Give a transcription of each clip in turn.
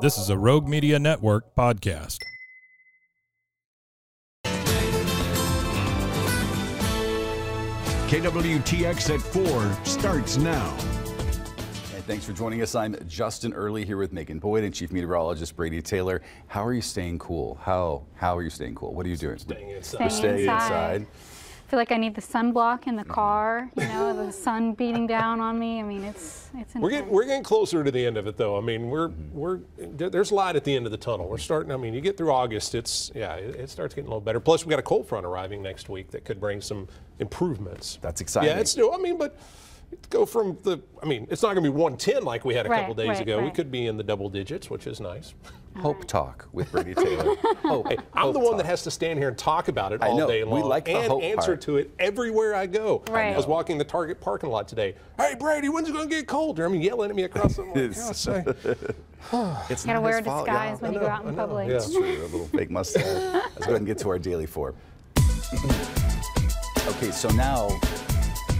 This is a Rogue Media Network podcast. KWTX at 4 starts now. And thanks for joining us. I'm Justin Early here with Megan Boyd and Chief Meteorologist Brady Taylor. How are you staying cool? How how are you staying cool? What are you doing? Staying inside. You're Staying staying inside. inside. I feel like I need the sunblock in the mm-hmm. car, you know, the sun beating down on me. I mean, it's it's We're getting we're getting closer to the end of it though. I mean, we're mm-hmm. we're there's light at the end of the tunnel. We're starting. I mean, you get through August, it's yeah, it, it starts getting a little better. Plus, we got a cold front arriving next week that could bring some improvements. That's exciting. Yeah, it's new. I mean, but go from the. I mean, it's not going to be 110 like we had a Right, couple days right, ago. We could be in the double digits, which is nice. Hope Talk with Brady Taylor. Hope, Hey, I'm Hope the one Talk. that has to stand here and talk about it I all know. day We long like the and hope answer part. to it everywhere I go. Right. I was walking the Target parking lot today. Hey, Brady, when's it going to get colder? I mean, yelling at me across the. Like, It's- "God's sake." It's Gotta wear a disguise yeah. when you go out in public. yeah. It's true, a little fake mustache. Let's go ahead and get to our daily four. okay, so now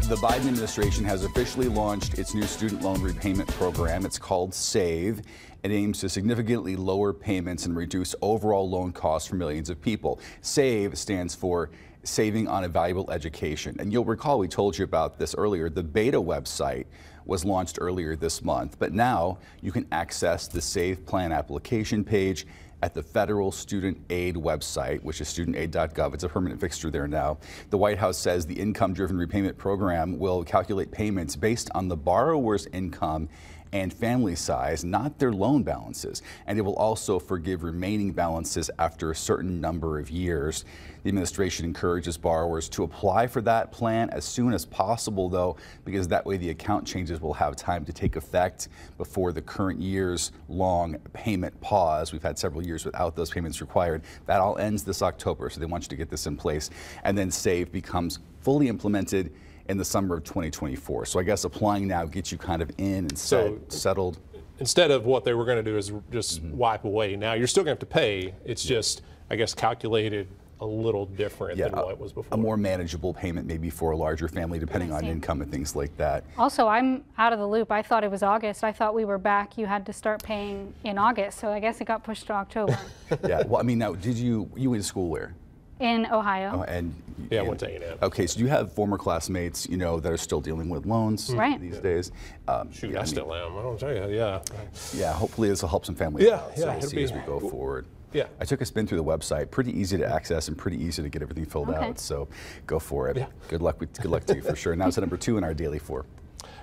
the Biden administration has officially launched its new student loan repayment program. It's called SAVE. It aims to significantly lower payments and reduce overall loan costs for millions of people. SAVE stands for Saving on a Valuable Education. And you'll recall we told you about this earlier. The beta website was launched earlier this month, but now you can access the SAVE plan application page at the federal student aid website, which is studentaid.gov. It's a permanent fixture there now. The White House says the income driven repayment program will calculate payments based on the borrower's income and family size, not their loan balances. And it will also forgive remaining balances after a certain number of years. The administration encourages borrowers to apply for that plan as soon as possible, though, because that way the account changes will have time to take effect before the current year's long payment pause. We've had several years without those payments required. That all ends this October, so they want you to get this in place. And then SAVE becomes fully implemented in the summer of 2024. So I guess applying now gets you kind of in and So- set, settled. Instead of what they were going to do is just Mm-hmm. wipe away. Now you're still going to have to pay. It's just, I guess, calculated a little different than a, what it was before. a more manageable payment maybe for a larger family depending on income and things like that. Also, I'm out of the loop. I thought it was August. I thought we were back. You had to start paying in August, so I guess it got pushed to October yeah. Well, I mean, now, did you, you went to school where? In Ohio. Oh, and Yeah, I and- went to A&M. Okay, so you have former classmates, you know, that are still dealing with loans Right. these days. Um, Shoot, yeah, I mean, still am. I don't tell you. Yeah. Yeah, hopefully this will help some families Yeah, out. yeah, So we'll it'll see be- as we go forward. Yeah. I took a spin through the website. Pretty easy to access and pretty easy to get everything filled Okay. out. So go for it. Yeah. Good luck with good luck to you for sure. Now to number two in our daily four.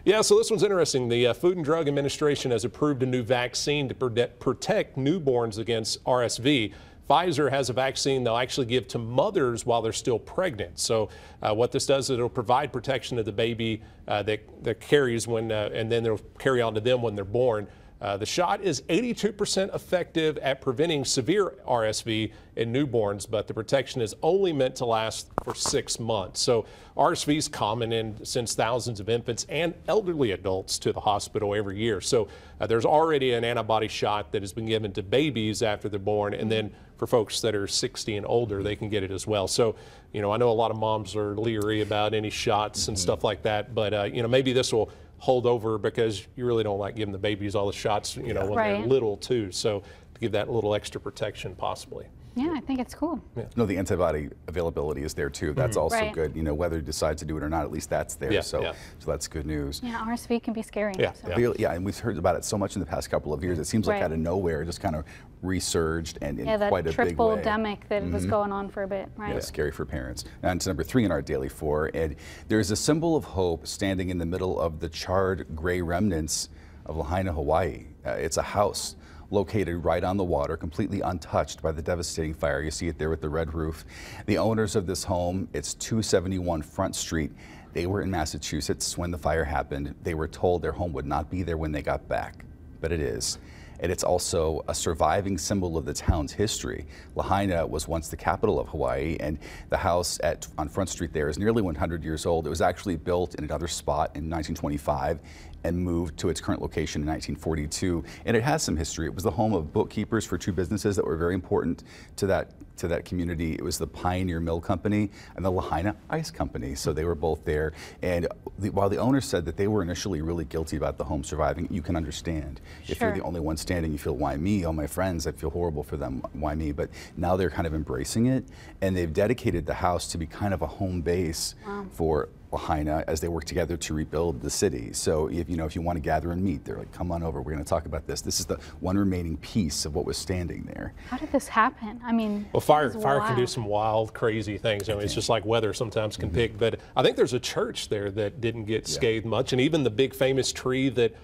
Yeah, so this one's interesting. The uh, Food and Drug Administration has approved a new vaccine to protect newborns against RSV. Pfizer has a vaccine they'll actually give to mothers while they're still pregnant. So, uh, what this does is it'll provide protection to the baby uh, that, that carries when, uh, and then it'll carry on to them when they're born. Uh, the shot is 82% effective at preventing severe RSV in newborns, but the protection is only meant to last for six months. So RSV is common and sends thousands of infants and elderly adults to the hospital every year. So uh, there's already an antibody shot that has been given to babies after they're born, and then for folks that are 60 and older, they can get it as well. So, you know, I know a lot of moms are leery about any shots and stuff like that, but uh, you know, maybe this will hold over because you really don't like giving the babies all the shots, you know, when they're little too. So to give that little extra protection possibly. Yeah, I think it's cool. No, the antibody availability is there too. That's also Right. good. You know, whether you decide to do it or not, at least that's there. Yeah, so, yeah. so that's good news. Yeah, RSV can be scary. Yeah, so. yeah. Yeah, and we've heard about it so much in the past couple of years. It seems like Right. out of nowhere, it just kind of resurged and in Yeah, quite a big way. triple demic that was going on for a bit, right? Yeah, scary for parents. And to number three in our daily four, and there's a symbol of hope standing in the middle of the charred gray remnants of Lahaina, Hawaii. Uh, it's a house located right on the water, completely untouched by the devastating fire. You see it there with the red roof. The owners of this home, it's 271 Front Street. They were in Massachusetts when the fire happened. They were told their home would not be there when they got back, but it is. And it's also a surviving symbol of the town's history. Lahaina was once the capital of Hawaii, and the house at on Front Street there is nearly 100 years old. It was actually built in another spot in 1925 and moved to its current location in 1942. And it has some history. It was the home of bookkeepers for two businesses that were very important to that to that community. It was the Pioneer Mill Company and the Lahaina Ice Company. So they were both there. And the, while the owner said that they were initially really guilty about the home surviving, you can understand. If you're the only one standing, you feel, why me? All my friends, I feel horrible for them. Why me? But now they're kind of embracing it. And they've dedicated the house to be kind of a home base for Lahaina as they work together to rebuild the city. So if you know if you want to gather and meet, they're like, come on over. We're going to talk about this. This is the one remaining piece of what was standing there. How did this happen? I mean, Well, fire this is fire can do some wild, crazy things. I mean, it's just like weather sometimes can mm-hmm. pick. But I think there's a church there that didn't get scathed much, and even the big famous tree that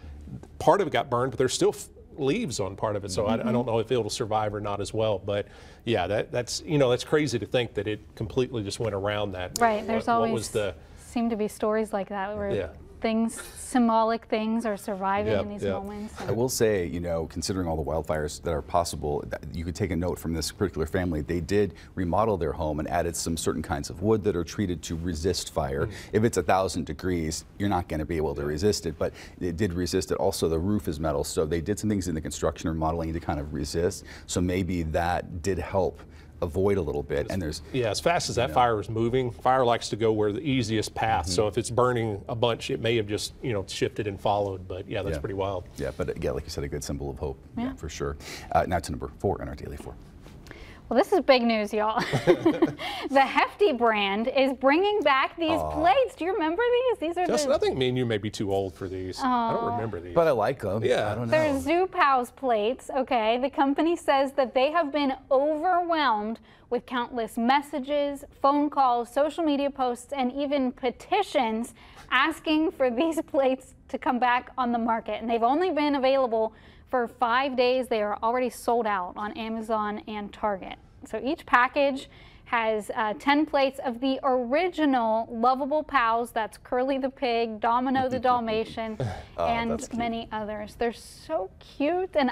part of it got burned, but there's still f- leaves on part of it. So I, I mm-hmm. don't know if it'll survive or not as well. But yeah, that that's you know that's crazy to think that it completely just went around that. Right. There's what, always what was the seem to be stories like that where Yeah. Things, symbolic things, are surviving Yep, in these yep. moments. I will say, you know, considering all the wildfires that are possible, that you could take a note from this particular family. They did remodel their home and added some certain kinds of wood that are treated to resist fire. Hmm. If it's a thousand degrees, you're not going to be able to resist it, but it did resist it. Also, the roof is metal, so they did some things in the construction or modeling to kind of resist. So maybe that did help avoid a little bit. And there's Yeah, as fast as that fire is moving, fire likes to go where the easiest path. Mm-hmm. So if it's burning a bunch, it may have just you know shifted and followed. But yeah, that's Yeah. pretty wild. Yeah, but yeah, like you said, a good symbol of hope. Yeah. for sure. Uh, now to number four in our daily four. Well, this is big news, y'all. the Hefty brand is bringing back these plates. Do you remember these? These are Justin, the I think me and you may be too old for these. I don't remember these. But I like them. Yeah. I don't know. They're Zoo Pals plates, okay? The company says that they have been overwhelmed with countless messages, phone calls, social media posts, and even petitions asking for these plates to come back on the market. And they've only been available for five days. They are already sold out on Amazon and Target. So each package has uh, 10 plates of the original lovable pals. That's Curly the pig, Domino the Dalmatian, and Oh, that's cute. many others. They're so cute and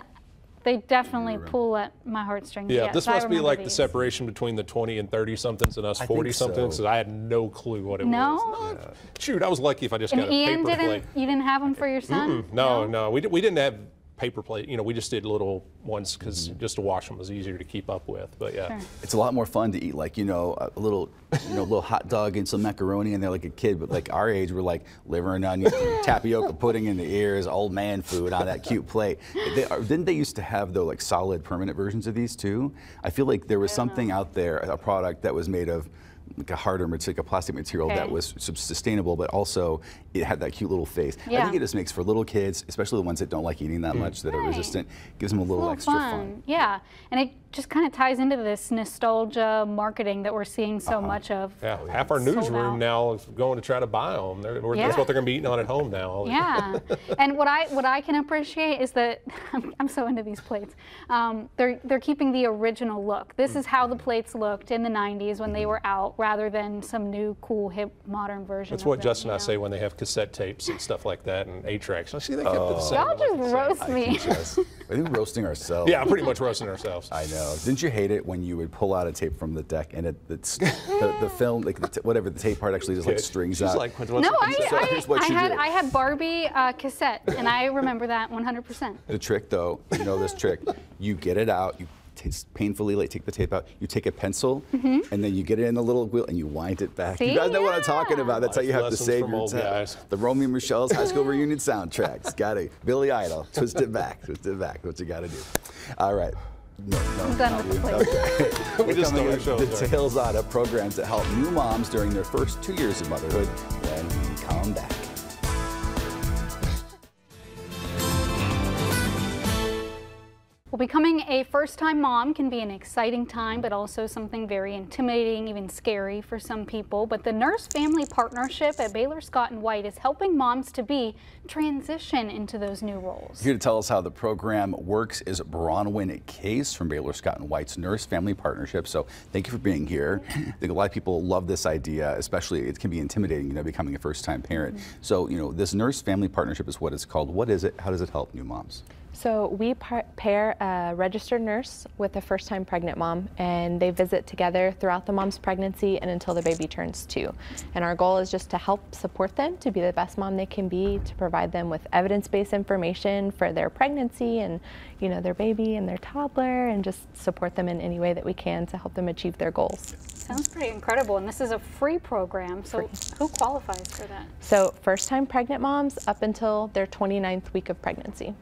they definitely pull at my heartstrings. yeah, yes, this I must be remember like the separation between the 20 and 30 somethings and us 40 somethings. so. I had no clue what it No? was. No? Shoot, I was lucky if I just And got a Ian paper didn't. plate. You didn't have them for your son? No, no, we, di- we didn't have paper plate. You know, we just did little ones because Mm-hmm. just to wash them was easier to keep up with. But yeah. Sure. it's a lot more fun to eat like you know a a little you know little hot dog and some macaroni and they're like a kid but like our age we're like liver and onions and tapioca pudding in the ears old man food on that cute plate they, are- didn't they used to have though like solid permanent versions of these too i feel like there was something out there a product that was made of like a harder material, like a plastic material that was sustainable, but also it had that cute little face. I think it just makes for little kids, especially the ones that don't like eating that mm. much, that are Right. resistant, gives them a little, a little extra fun. fun. Yeah, and it just kind of ties into this nostalgia marketing that we're seeing so uh-huh. much of. Yeah, half our newsroom out. now is going to try to buy them. They're, Yeah. That's what they're going to be eating on at home now. Yeah, and what I what I can appreciate is that I'm, I'm so into these plates. Um, they're they're keeping the original look. This mm. is how the plates looked in the '90s when they mm-hmm. were out, rather than some new, cool, hip, modern version. That's of what them, Justin you and I know? say when they have cassette tapes and stuff like that and eight tracks. I see they kept it the same. Y'all I like just the same. roast me. Yes. I think we're roasting ourselves. Yeah, pretty much roasting ourselves. I know. Didn't you hate it when you would pull out a tape from the deck and it, it's, the, the film, like the t- whatever the tape part actually just like strings she's out. like, what's No, the I. So I, here's what I had do. I had Barbie uh, cassette, and I remember that 100%. the trick though, you know this trick. You get it out. You t- painfully like take the tape out. You take a pencil mm-hmm. and then you get it in the little wheel and you wind it back. See? You guys know what I'm talking about. That's how you have to save your time. The Romy and Michele's high school reunion soundtracks. Got it. Billy Idol. Twist it back. Twist it back. What you got to do. All right. No, no, I'm done with the you. Okay. We just Coming stole up, the show, the sorry. Tales Out of programs that help new moms during their first two years of motherhood when we come back. Becoming a first time mom can be an exciting time, but also something very intimidating, even scary for some people. But the Nurse Family Partnership at Baylor Scott and White is helping moms to be transition into those new roles. Here to tell us how the program works is Bronwyn Case from Baylor Scott and White's Nurse Family Partnership. So thank you for being here. I think a lot of people love this idea, especially it can be intimidating, you know, becoming a first-time parent. Mm-hmm. So, you know, this Nurse Family Partnership is what it's called. What is it? How does it help new moms? So we par- pair a registered nurse with a first time pregnant mom, and they visit together throughout the mom's pregnancy and until the baby turns two. And our goal is just to help support them to be the best mom they can be, to provide them with evidence based information for their pregnancy and you know their baby and their toddler, and just support them in any way that we can to help them achieve their goals. Sounds pretty incredible. And this is a free program. So free. who qualifies for that? So first time pregnant moms up until their 29th week of pregnancy.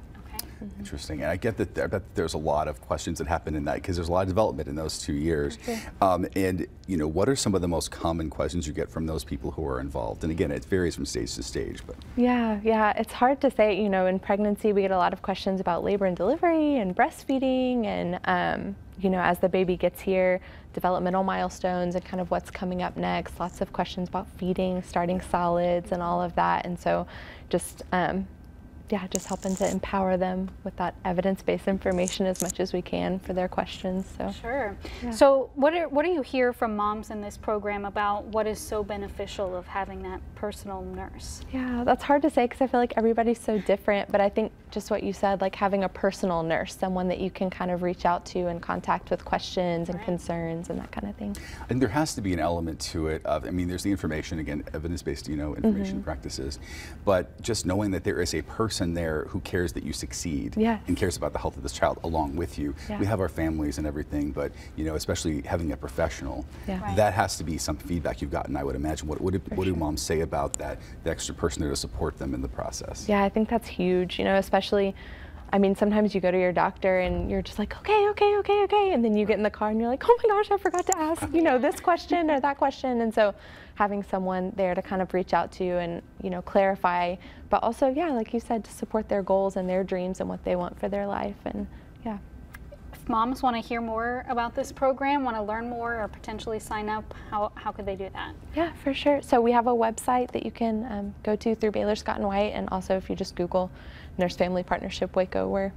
Mm-hmm. Interesting. And I get that there, there's a lot of questions that happen in that because there's a lot of development in those two years. Um, and, you know, what are some of the most common questions you get from those people who are involved? And again, it varies from stage to stage. But Yeah, yeah. It's hard to say. You know, in pregnancy, we get a lot of questions about labor and delivery and breastfeeding and, um, you know, as the baby gets here, developmental milestones and kind of what's coming up next. Lots of questions about feeding, starting solids, and all of that. And so, just um, yeah, just helping to empower them with that evidence-based information as much as we can for their questions. So sure. Yeah. So what are what do you hear from moms in this program about what is so beneficial of having that personal nurse? Yeah, that's hard to say because I feel like everybody's so different. But I think just what you said, like having a personal nurse, someone that you can kind of reach out to and contact with questions and right. concerns and that kind of thing. And there has to be an element to it of, I mean, there's the information again, evidence-based, you know, information mm-hmm. practices, but just knowing that there is a person person there who cares that you succeed yes. and cares about the health of this child along with you. Yeah. We have our families and everything, but you know, especially having a professional, yeah. right. that has to be some feedback you've gotten. I would imagine. What, what, do, what sure. do moms say about that? The extra person there to support them in the process. Yeah, I think that's huge. You know, especially. I mean, sometimes you go to your doctor and you're just like, okay, okay, okay, okay. And then you get in the car and you're like, oh my gosh, I forgot to ask, you know, this question or that question. And so having someone there to kind of reach out to you and, you know, clarify, but also, yeah, like you said, to support their goals and their dreams and what they want for their life. And yeah. If moms want to hear more about this program, want to learn more or potentially sign up, how, how could they do that? Yeah, for sure. So we have a website that you can um, go to through Baylor Scott and White. And also if you just Google Nurse Family Partnership Waco, where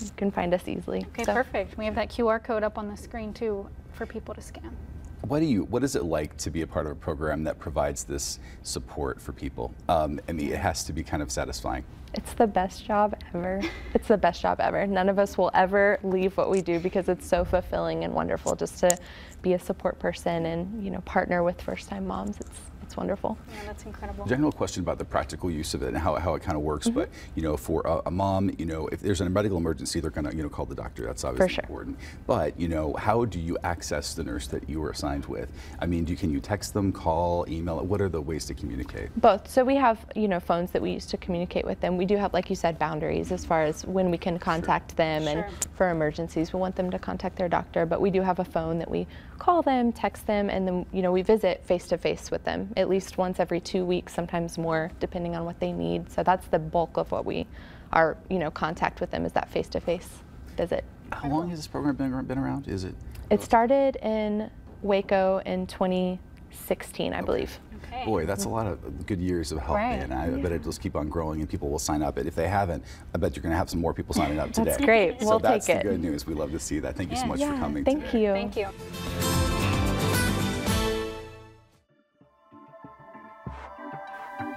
you can find us easily. Okay, so. perfect. We have that QR code up on the screen too for people to scan. What do you? What is it like to be a part of a program that provides this support for people? Um, I mean, it has to be kind of satisfying. It's the best job ever. it's the best job ever. None of us will ever leave what we do because it's so fulfilling and wonderful just to be a support person and you know partner with first-time moms. It's it's wonderful. Yeah, that's incredible. General question about the practical use of it and how, how it kind of works. Mm-hmm. But you know, for a, a, mom, you know, if there's a medical emergency, they're gonna you know call the doctor. That's obviously sure. important. But you know, how do you access the nurse that you were assigned with? I mean, do can you text them, call, email? What are the ways to communicate? Both. So we have you know phones that we use to communicate with them. We do have, like you said, boundaries as far as when we can contact sure. them, sure. and for emergencies, we want them to contact their doctor. But we do have a phone that we call them, text them, and then you know we visit face to face with them at least once every two weeks, sometimes more, depending on what they need. So that's the bulk of what we are, you know, contact with them is that face-to-face visit. How long has this program been, been around? Is it? It started in Waco in 2016, I okay. believe. Okay. Boy, that's a lot of good years of help, right. and I yeah. bet it just keep on growing, and people will sign up. And if they haven't, I bet you're going to have some more people signing up today. that's great. So we'll that's take the good news. We love to see that. Thank you so much yeah, for coming. Thank today. you. Thank you.